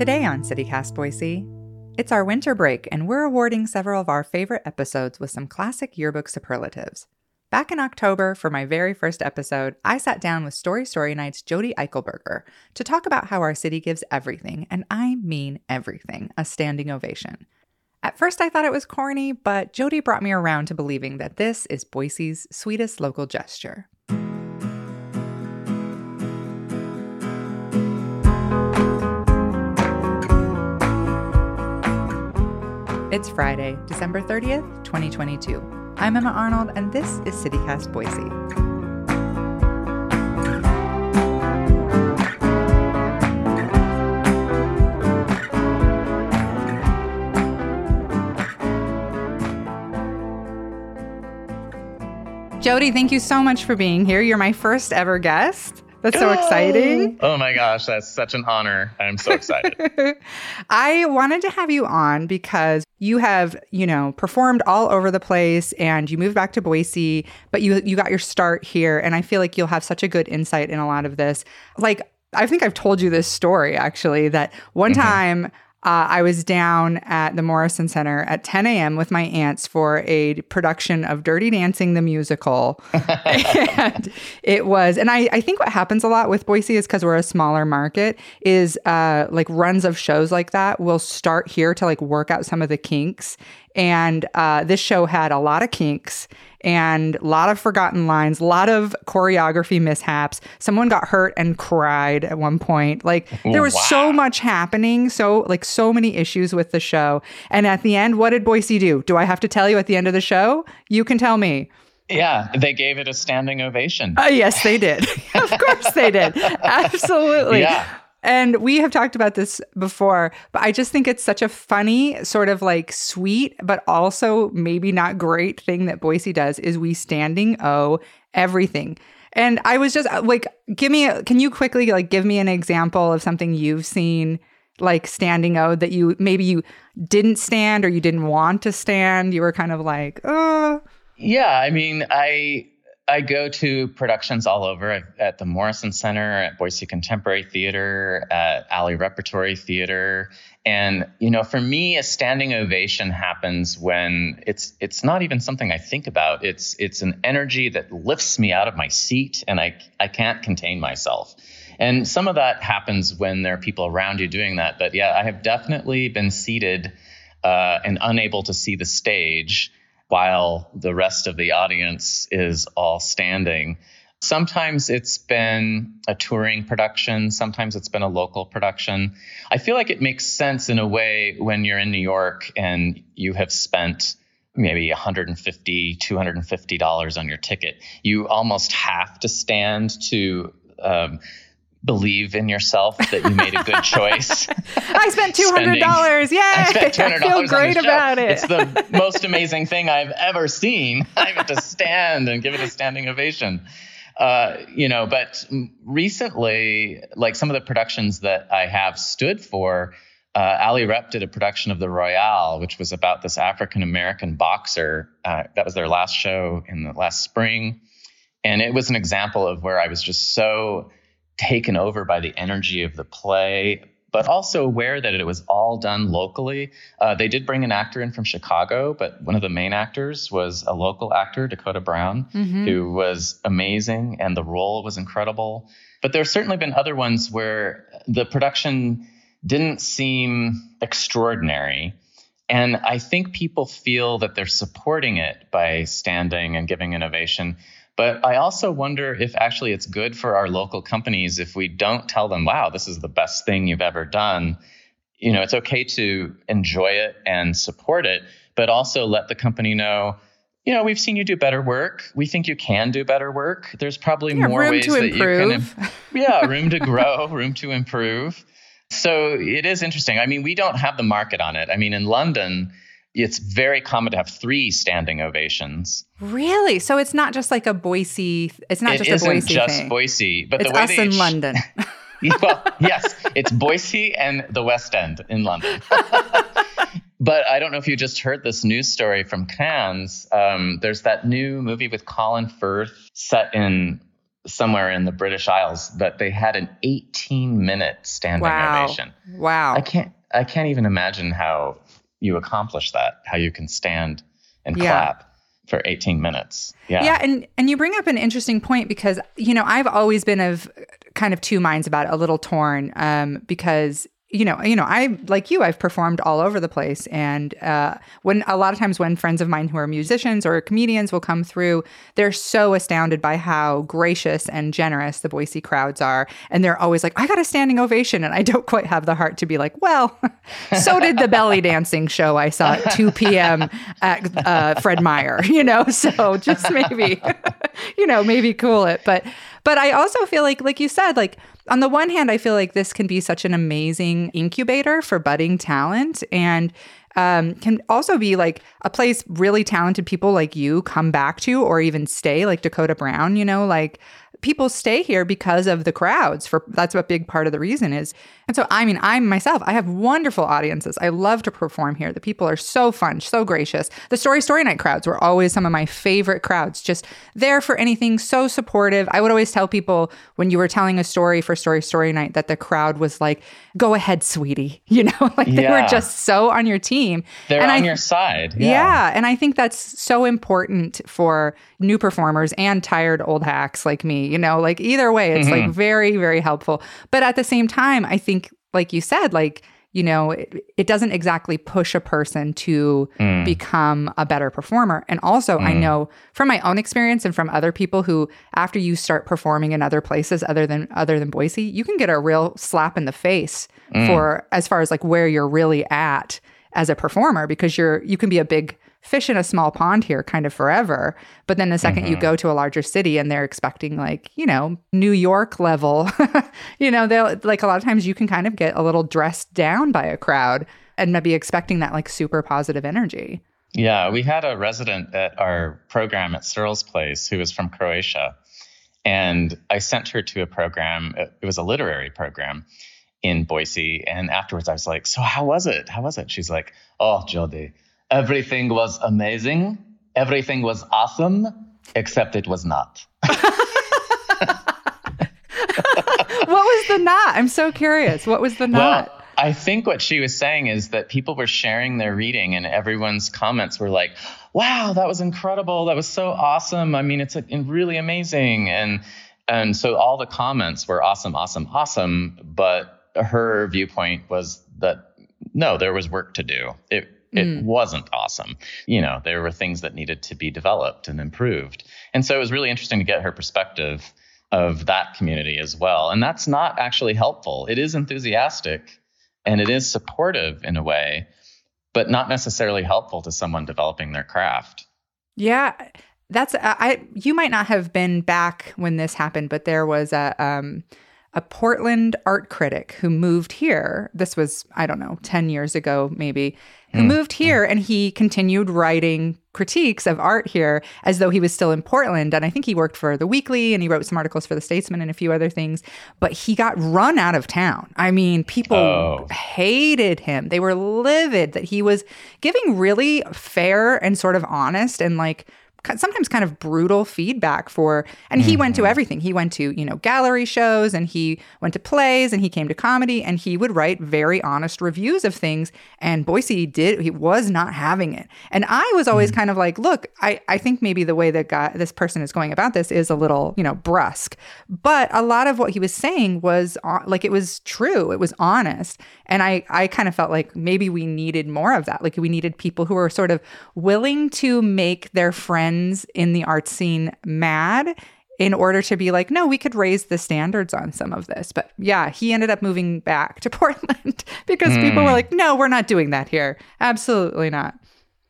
Today on CityCast Boise, it's our winter break, and we're awarding several of our favorite episodes with some classic yearbook superlatives. Back in October, for my very first episode, I sat down with Story Story Night's Jodi Eichelberger to talk about how our city gives everything, and I mean everything, a standing ovation. At first, I thought it was corny, but Jodi brought me around to believing that this is Boise's sweetest local gesture. It's Friday, December 30th, 2022. I'm Emma Arnold, and this is CityCast Boise. Jodi, thank you so much for being here. You're my first ever guest. That's so exciting. Oh my gosh, that's such an honor. I'm so excited. I wanted to have you on because you have, you know, performed all over the place and you moved back to Boise, but you you got your start here and I feel like you'll have such a good insight in a lot of this. Like I think I've told you this story actually that one mm-hmm. time uh, I was down at the Morrison Center at 10 a.m. with my aunts for a production of Dirty Dancing the musical. and it was, and I, I think what happens a lot with Boise is because we're a smaller market, is uh, like runs of shows like that will start here to like work out some of the kinks. And uh, this show had a lot of kinks and a lot of forgotten lines, a lot of choreography mishaps. Someone got hurt and cried at one point. Like there was wow. so much happening, so like so many issues with the show. And at the end, what did Boise do? Do I have to tell you at the end of the show? You can tell me. Yeah, they gave it a standing ovation. Uh, yes, they did. of course they did. Absolutely. Yeah. And we have talked about this before, but I just think it's such a funny, sort of like sweet, but also maybe not great thing that Boise does is we standing O everything. And I was just uh, like, give me, a, can you quickly like give me an example of something you've seen like standing O that you maybe you didn't stand or you didn't want to stand? You were kind of like, oh. Yeah. I mean, I, I go to productions all over at the Morrison Center, at Boise Contemporary Theater, at Alley Repertory Theater. And, you know, for me, a standing ovation happens when it's it's not even something I think about. It's it's an energy that lifts me out of my seat and I I can't contain myself. And some of that happens when there are people around you doing that. But yeah, I have definitely been seated uh, and unable to see the stage while the rest of the audience is all standing. Sometimes it's been a touring production, sometimes it's been a local production. I feel like it makes sense in a way when you're in New York and you have spent maybe 150 $250 on your ticket you almost have to stand to um, believe in yourself that you made a good choice. I spent two hundred dollars. Yay! I spent two hundred dollars. Great about it. It's the most amazing thing I've ever seen. I have to stand and give it a standing ovation. Uh, you know, but recently, like some of the productions that I have stood for, uh, Alley Rep did a production of The Royale, which was about this African American boxer. Uh, that was their last show in the last spring. And it was an example of where I was just so taken over by the energy of the play, but also aware that it was all done locally. Uh, they did bring an actor in from Chicago, but one of the main actors was a local actor, Dakota Brown, mm-hmm. who was amazing and the role was incredible. But there's certainly been other ones where the production didn't seem extraordinary. And I think people feel that they're supporting it by standing and giving innovation. But I also wonder if actually it's good for our local companies if we don't tell them, wow, this is the best thing you've ever done. You know, it's okay to enjoy it and support it, but also let the company know, you know, we've seen you do better work. We think you can do better work. There's probably yeah, more ways that improve. you can, yeah, room to grow, room to improve. So it is interesting. I mean, we don't have the market on it. I mean, in London, it's very common to have three standing ovations. Really? So it's not just like a Boise. It's not it just a Boise it's just thing. Boise, but it's the way us in sh- London. well, yes, it's Boise and the West End in London. but I don't know if you just heard this news story from Cannes. Um, there's that new movie with Colin Firth set in somewhere in the British Isles that they had an 18 minute standing Wow. ovation. Wow. I can't I can't even imagine how you accomplish that, how you can stand and Yeah. clap for 18 minutes. Yeah. Yeah, and and you bring up an interesting point because you know I've always been of kind of two minds about it, a little torn um, because you know you know I like you I've performed all over the place. And uh, when a lot of times when friends of mine who are musicians or comedians will come through they're so astounded by how gracious and generous the Boise crowds are. And they're always like I got a standing ovation. And I don't quite have the heart to be like well so did the belly dancing show I saw at 2 p.m. at uh, Fred Meyer you know? So just maybe you know maybe cool it. But but I also feel like like you said like on the one hand I feel like this can be such an amazing incubator for budding talent and um, can also be like a place really talented people like you come back to or even stay like Dakota Brown you know like people stay here because of the crowds for that's a big part of the reason is and so i mean i myself i have wonderful audiences i love to perform here the people are so fun so gracious the story story night crowds were always some of my favorite crowds just there for anything so supportive i would always tell people when you were telling a story for story story night that the crowd was like go ahead sweetie you know like they were just so on your team They're And on I- your side. yeah. And I think that's so important for new performers and tired old hacks like me. You know, like either way, it's like mm-hmm. very, very helpful. But at the same time, I think, like you said, like, you know, it, it doesn't exactly push a person to Mm. become a better performer. And also, I mm. know from my own experience and from other people who, after you start performing in other places other than other than Boise, you can get a real slap in the face mm. for as far as like where you're really at as a performer because you're you can be a big fish in a small pond here kind of forever. But then the 2nd you mm-hmm. go to a larger city and they're expecting like you know new york level you know they'll like a lot of times you can kind of get a little dressed down by a crowd and maybe expecting that like super positive energy. Yeah, we had a resident at our program at Surel's Place who was from Croatia. And I sent her to a program, it was a literary program in Boise. And afterwards, I was like, So, how was it? How was it? She's like, Oh, Jodi, everything was amazing. Everything was awesome, except it was not. what was the not? i'm so curious what was the not? Well, I think what she was saying is that people were sharing their reading, and everyone's comments were like, "Wow, that was incredible! That was so awesome! I mean, it's a, really amazing!" And and so all the comments were awesome, awesome, awesome. But her viewpoint was that no, there was work to do. It it wasn't awesome. You know, there were things that needed to be developed and improved. And so it was really interesting to get her perspective of that community as well. And that's not actually helpful. It is enthusiastic and it is supportive in a way, but not necessarily helpful to someone developing their craft. Yeah, that's I. I- You might not have been back when this happened, but there was a um, a Portland art critic who moved here. This was I don't know, ten years ago maybe. Who hmm. moved here and he continued writing critiques of art here as though he was still in Portland. And I think he worked for the Weekly and he wrote some articles for the Statesman and a few other things. But he got run out of town. I mean, people Oh. hated him. They were livid that he was giving really fair and sort of honest and like sometimes kind of brutal feedback for and he went to everything. He went to you know gallery shows and he went to plays and he came to comedy and he would write very honest reviews of things and boise did he was not having it. And i was always kind of like look i i think maybe the way that guy this person is going about this is a little you know brusque. But a lot of what he was saying was uh, like it was true. It was honest and i i kind of felt like maybe we needed more of that. Like we needed people who were sort of willing to make their friends in the art scene mad in order to be like no we could raise the standards on some of this. But yeah he ended up moving back to portland because people were hmm. like no we're not doing that here. Absolutely not.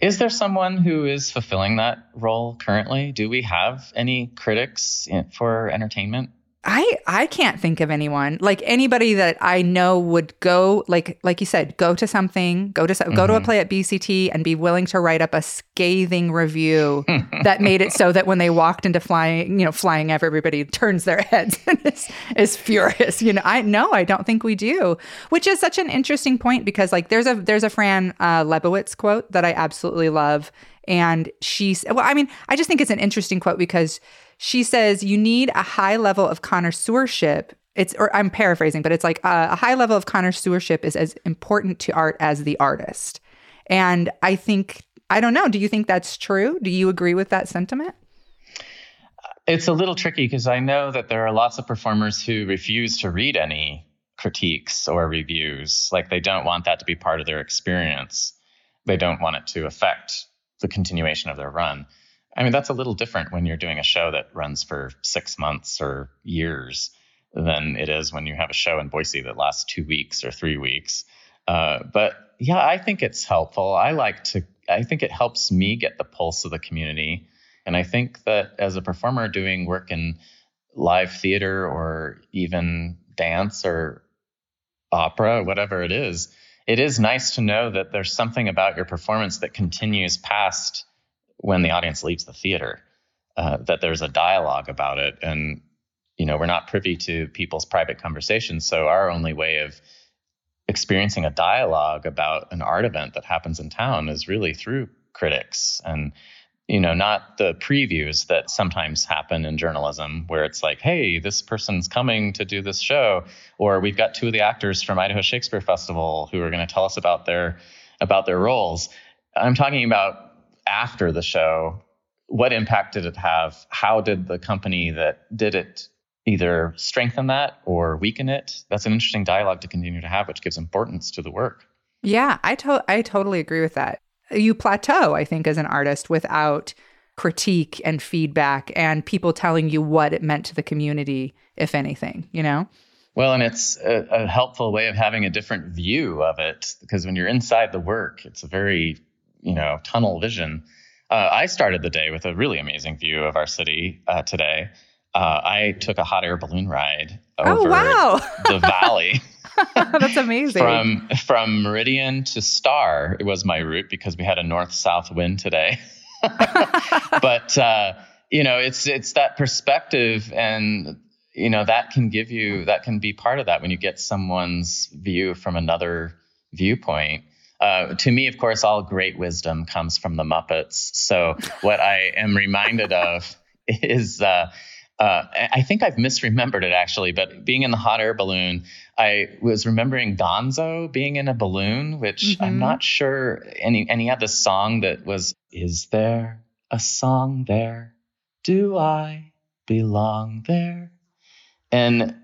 Is there someone who is fulfilling that role currently? Do we have any critics in, for entertainment? I I can't think of anyone like anybody that I know would go like like you said go to something go to some- go to a play at BCT and be willing to write up a scathing review that made it so that when they walked into flying you know flying everybody turns their heads and is, is furious you know? I no I don't think we do which is such an interesting point because like there's a there's a Fran uh, Lebowitz quote that I absolutely love and she's well i mean i just think it's an interesting quote because she says you need a high level of connoisseurship. It's, or I'm paraphrasing, but it's like uh, a high level of connoisseurship is as important to art as the artist. And I think, I don't know, do you think that's true? Do you agree with that sentiment? It's a little tricky because I know that there are lots of performers who refuse to read any critiques or reviews. Like they don't want that to be part of their experience. They don't want it to affect the continuation of their run. I mean, that's a little different when you're doing a show that runs for six months or years than it is when you have a show in Boise that lasts two weeks or three weeks. Uh, but yeah, I think it's helpful. I like to, I think it helps me get the pulse of the community. And I think that as a performer doing work in live theater or even dance or opera, whatever it is, it is nice to know that there's something about your performance that continues past when the audience leaves the theater, uh, that there's a dialogue about it. And, you know, we're not privy to people's private conversations. So our only way of experiencing a dialogue about an art event that happens in town is really through critics and you know not the previews that sometimes happen in journalism where it's like hey this person's coming to do this show or we've got two of the actors from Idaho Shakespeare Festival who are going to tell us about their about their roles i'm talking about after the show what impact did it have how did the company that did it either strengthen that or weaken it. That's an interesting dialogue to continue to have, which gives importance to the work. Yeah, I to- I totally agree with that. You plateau, I think, as an artist without critique and feedback and people telling you what it meant to the community, if anything, you know? Well, and it's a, a helpful way of having a different view of it because when you're inside the work, it's a very, you know, tunnel vision. Uh, I started the day with a really amazing view of our city uh, today uh, I took a hot air balloon ride oh, over oh, wow. the valley. That's amazing. from from Meridian to Star, it was my route because we had a north south wind today. but uh, you know, it's it's that perspective, and you know that can give you that can be part of that when you get someone's view from another viewpoint. Uh, to me, of course, all great wisdom comes from the Muppets. So what I am reminded of is. Uh, uh, I think I've misremembered it actually, but being in the hot air balloon, I was remembering Gonzo being in a balloon, which mm-hmm. I'm not sure. And he, and he had this song that was, Is there a song there? Do I belong there? And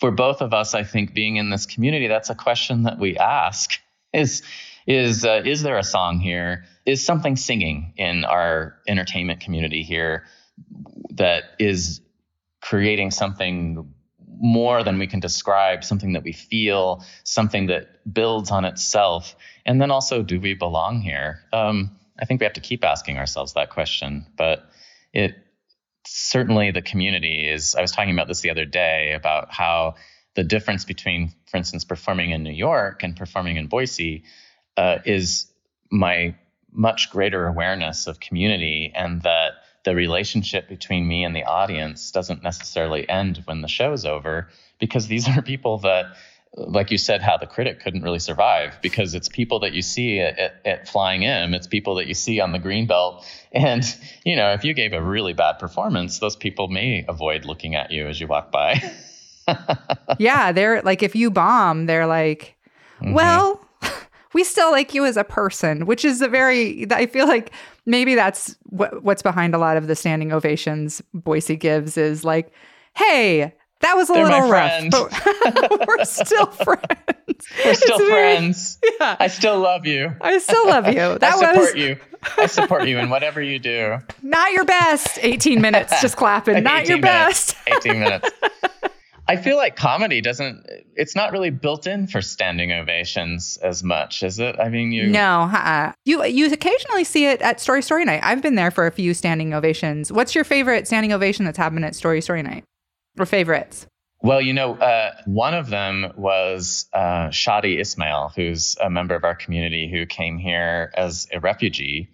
for both of us, I think being in this community, that's a question that we ask is, is, uh, is there a song here? Is something singing in our entertainment community here? that is creating something more than we can describe, something that we feel, something that builds on itself. And then also, do we belong here? Um, I think we have to keep asking ourselves that question. But it certainly the community is. I was talking about this the other day about how the difference between, for instance, performing in New York and performing in Boise uh, is my much greater awareness of community and that the relationship between me and the audience doesn't necessarily end when the show's over because these are people that like you said how the critic couldn't really survive because it's people that you see at, at, at flying m it's people that you see on the green belt. And you know if you gave a really bad performance those people may avoid looking at you as you walk by yeah they're like if you bomb they're like mm-hmm. well we still like you as a person, which is a very, I feel like maybe that's what, what's behind a lot of the standing ovations Boise gives is like, hey, that was a They're little rough, but we're still friends. We're still it's friends. Very, yeah. I still love you. I still love you. That I support was, you. I support you in whatever you do. Not your best. 18 minutes just clapping. Not your minutes, best. 18 minutes. I feel like comedy doesn't it's not really built in for standing ovations as much, is it? I mean, you No, uh-uh. you you occasionally see it at Story Story Night. I've been there for a few standing ovations. What's your favorite standing ovation that's happened at Story Story Night? Or favorites? Well, you know, uh, one of them was uh, Shadi Ismail, who's a member of our community who came here as a refugee.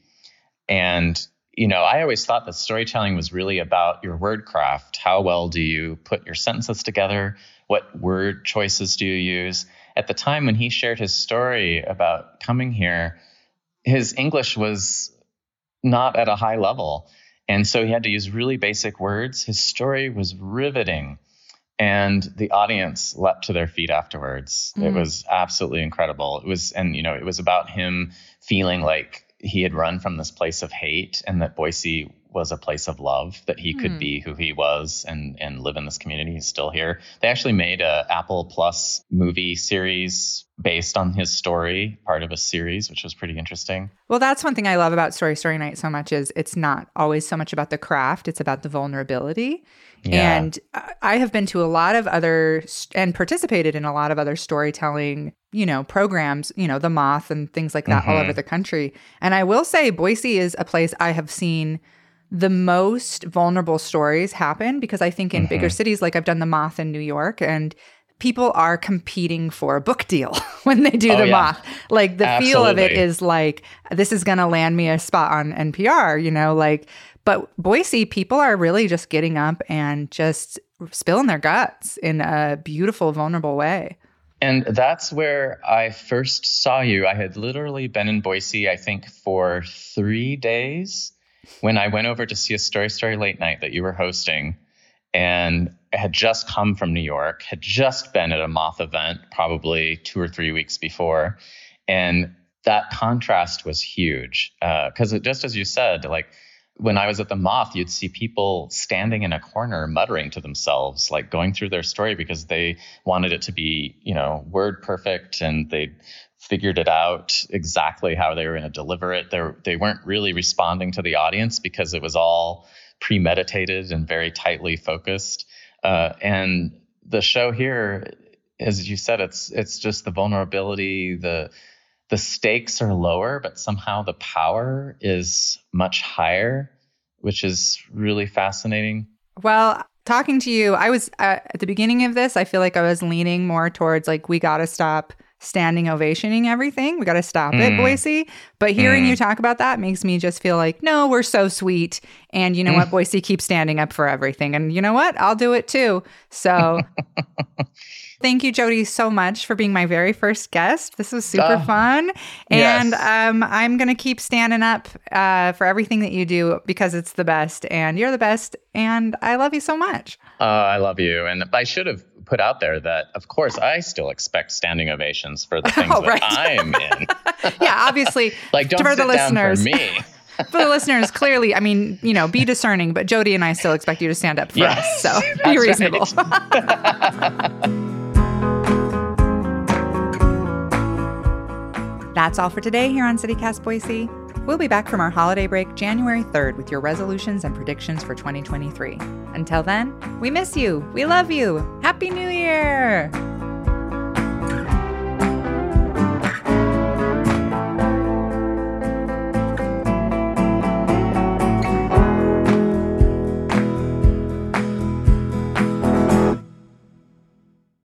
And you know, I always thought that storytelling was really about your word craft. How well do you put your sentences together? What word choices do you use? At the time when he shared his story about coming here, his English was not at a high level. And so he had to use really basic words. His story was riveting. And the audience leapt to their feet afterwards. Mm. It was absolutely incredible. It was, and you know, it was about him feeling like he had run from this place of hate and that Boise was a place of love that he could mm. be who he was and and live in this community he's still here they actually made a apple plus movie series based on his story part of a series which was pretty interesting well that's one thing i love about story story night so much is it's not always so much about the craft it's about the vulnerability yeah. And I have been to a lot of other and participated in a lot of other storytelling, you know, programs, you know, The Moth and things like that mm-hmm. all over the country. And I will say Boise is a place I have seen the most vulnerable stories happen because I think in mm-hmm. bigger cities like I've done The Moth in New York and people are competing for a book deal when they do oh, the yeah. moth. Like the Absolutely. feel of it is like this is going to land me a spot on NPR, you know, like but Boise, people are really just getting up and just spilling their guts in a beautiful, vulnerable way. And that's where I first saw you. I had literally been in Boise, I think, for three days when I went over to see a Story Story Late Night that you were hosting. And I had just come from New York, had just been at a Moth event probably two or three weeks before. And that contrast was huge. Because uh, just as you said, like, when I was at the Moth, you'd see people standing in a corner muttering to themselves, like going through their story because they wanted it to be, you know, word perfect and they figured it out exactly how they were going to deliver it. They they weren't really responding to the audience because it was all premeditated and very tightly focused. Uh, and the show here, as you said, it's it's just the vulnerability, the the stakes are lower, but somehow the power is much higher, which is really fascinating. Well, talking to you, I was uh, at the beginning of this, I feel like I was leaning more towards like, we got to stop standing ovationing everything. We got to stop mm. it, Boise. But hearing mm. you talk about that makes me just feel like, no, we're so sweet. And you know mm. what? Boise keeps standing up for everything. And you know what? I'll do it too. So Thank you, Jodi, so much for being my very first guest. This was super uh, fun. And yes. um, I'm going to keep standing up uh, for everything that you do because it's the best and you're the best. And I love you so much. Uh, I love you. And I should have put out there that, of course, I still expect standing ovations for the things oh, right. that I'm in. yeah, obviously. like, don't for the listeners. for me. for the listeners, clearly, I mean, you know, be discerning, but Jodi and I still expect you to stand up for yes, us. So be reasonable. Right. That's all for today here on CityCast Boise. We'll be back from our holiday break January 3rd with your resolutions and predictions for 2023. Until then, we miss you. We love you. Happy New Year!